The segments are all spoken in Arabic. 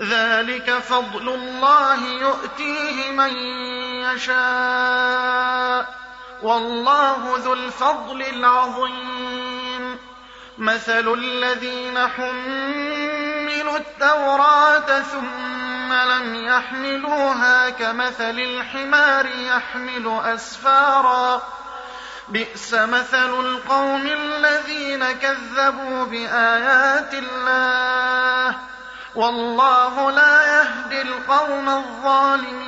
ذلك فضل الله يؤتيه من يشاء. والله ذو الفضل العظيم. مثل الذين حملوا التوراة ثم لم يحملوها كمثل الحمار يحمل أسفارا. بئس مثل القوم الذين كذبوا بآيات الله. والله لا يهدي القوم الظالمين.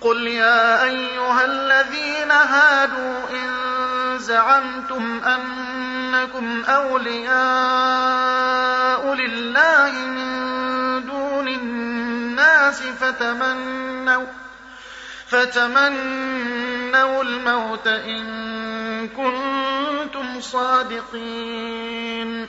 قل يا أيها الذين هادوا إن زعمتم أنكم أولياء لله من دون الناس فتمنوا فتمنوا الموت إن كنتم صادقين.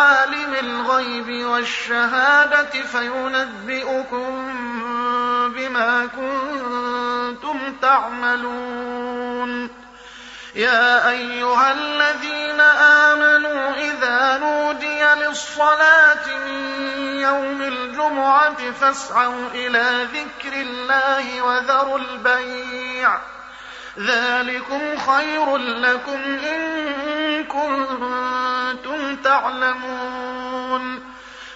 الغيب والشهادة فينبئكم بما كنتم تعملون. يا أيها الذين آمنوا إذا نودي للصلاة من يوم الجمعة فاسعوا إلى ذكر الله وذروا البيع. ذلكم خير لكم إن كنتم تعلمون.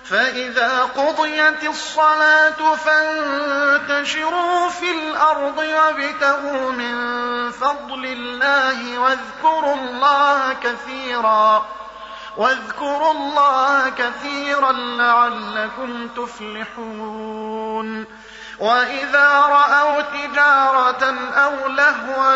فإذا قضيت الصلاة فانتشروا في الأرض وابتغوا من فضل الله واذكروا الله كثيرا. واذكروا الله كثيرا لعلكم تفلحون. وإذا رأوا تجارة أو لهوا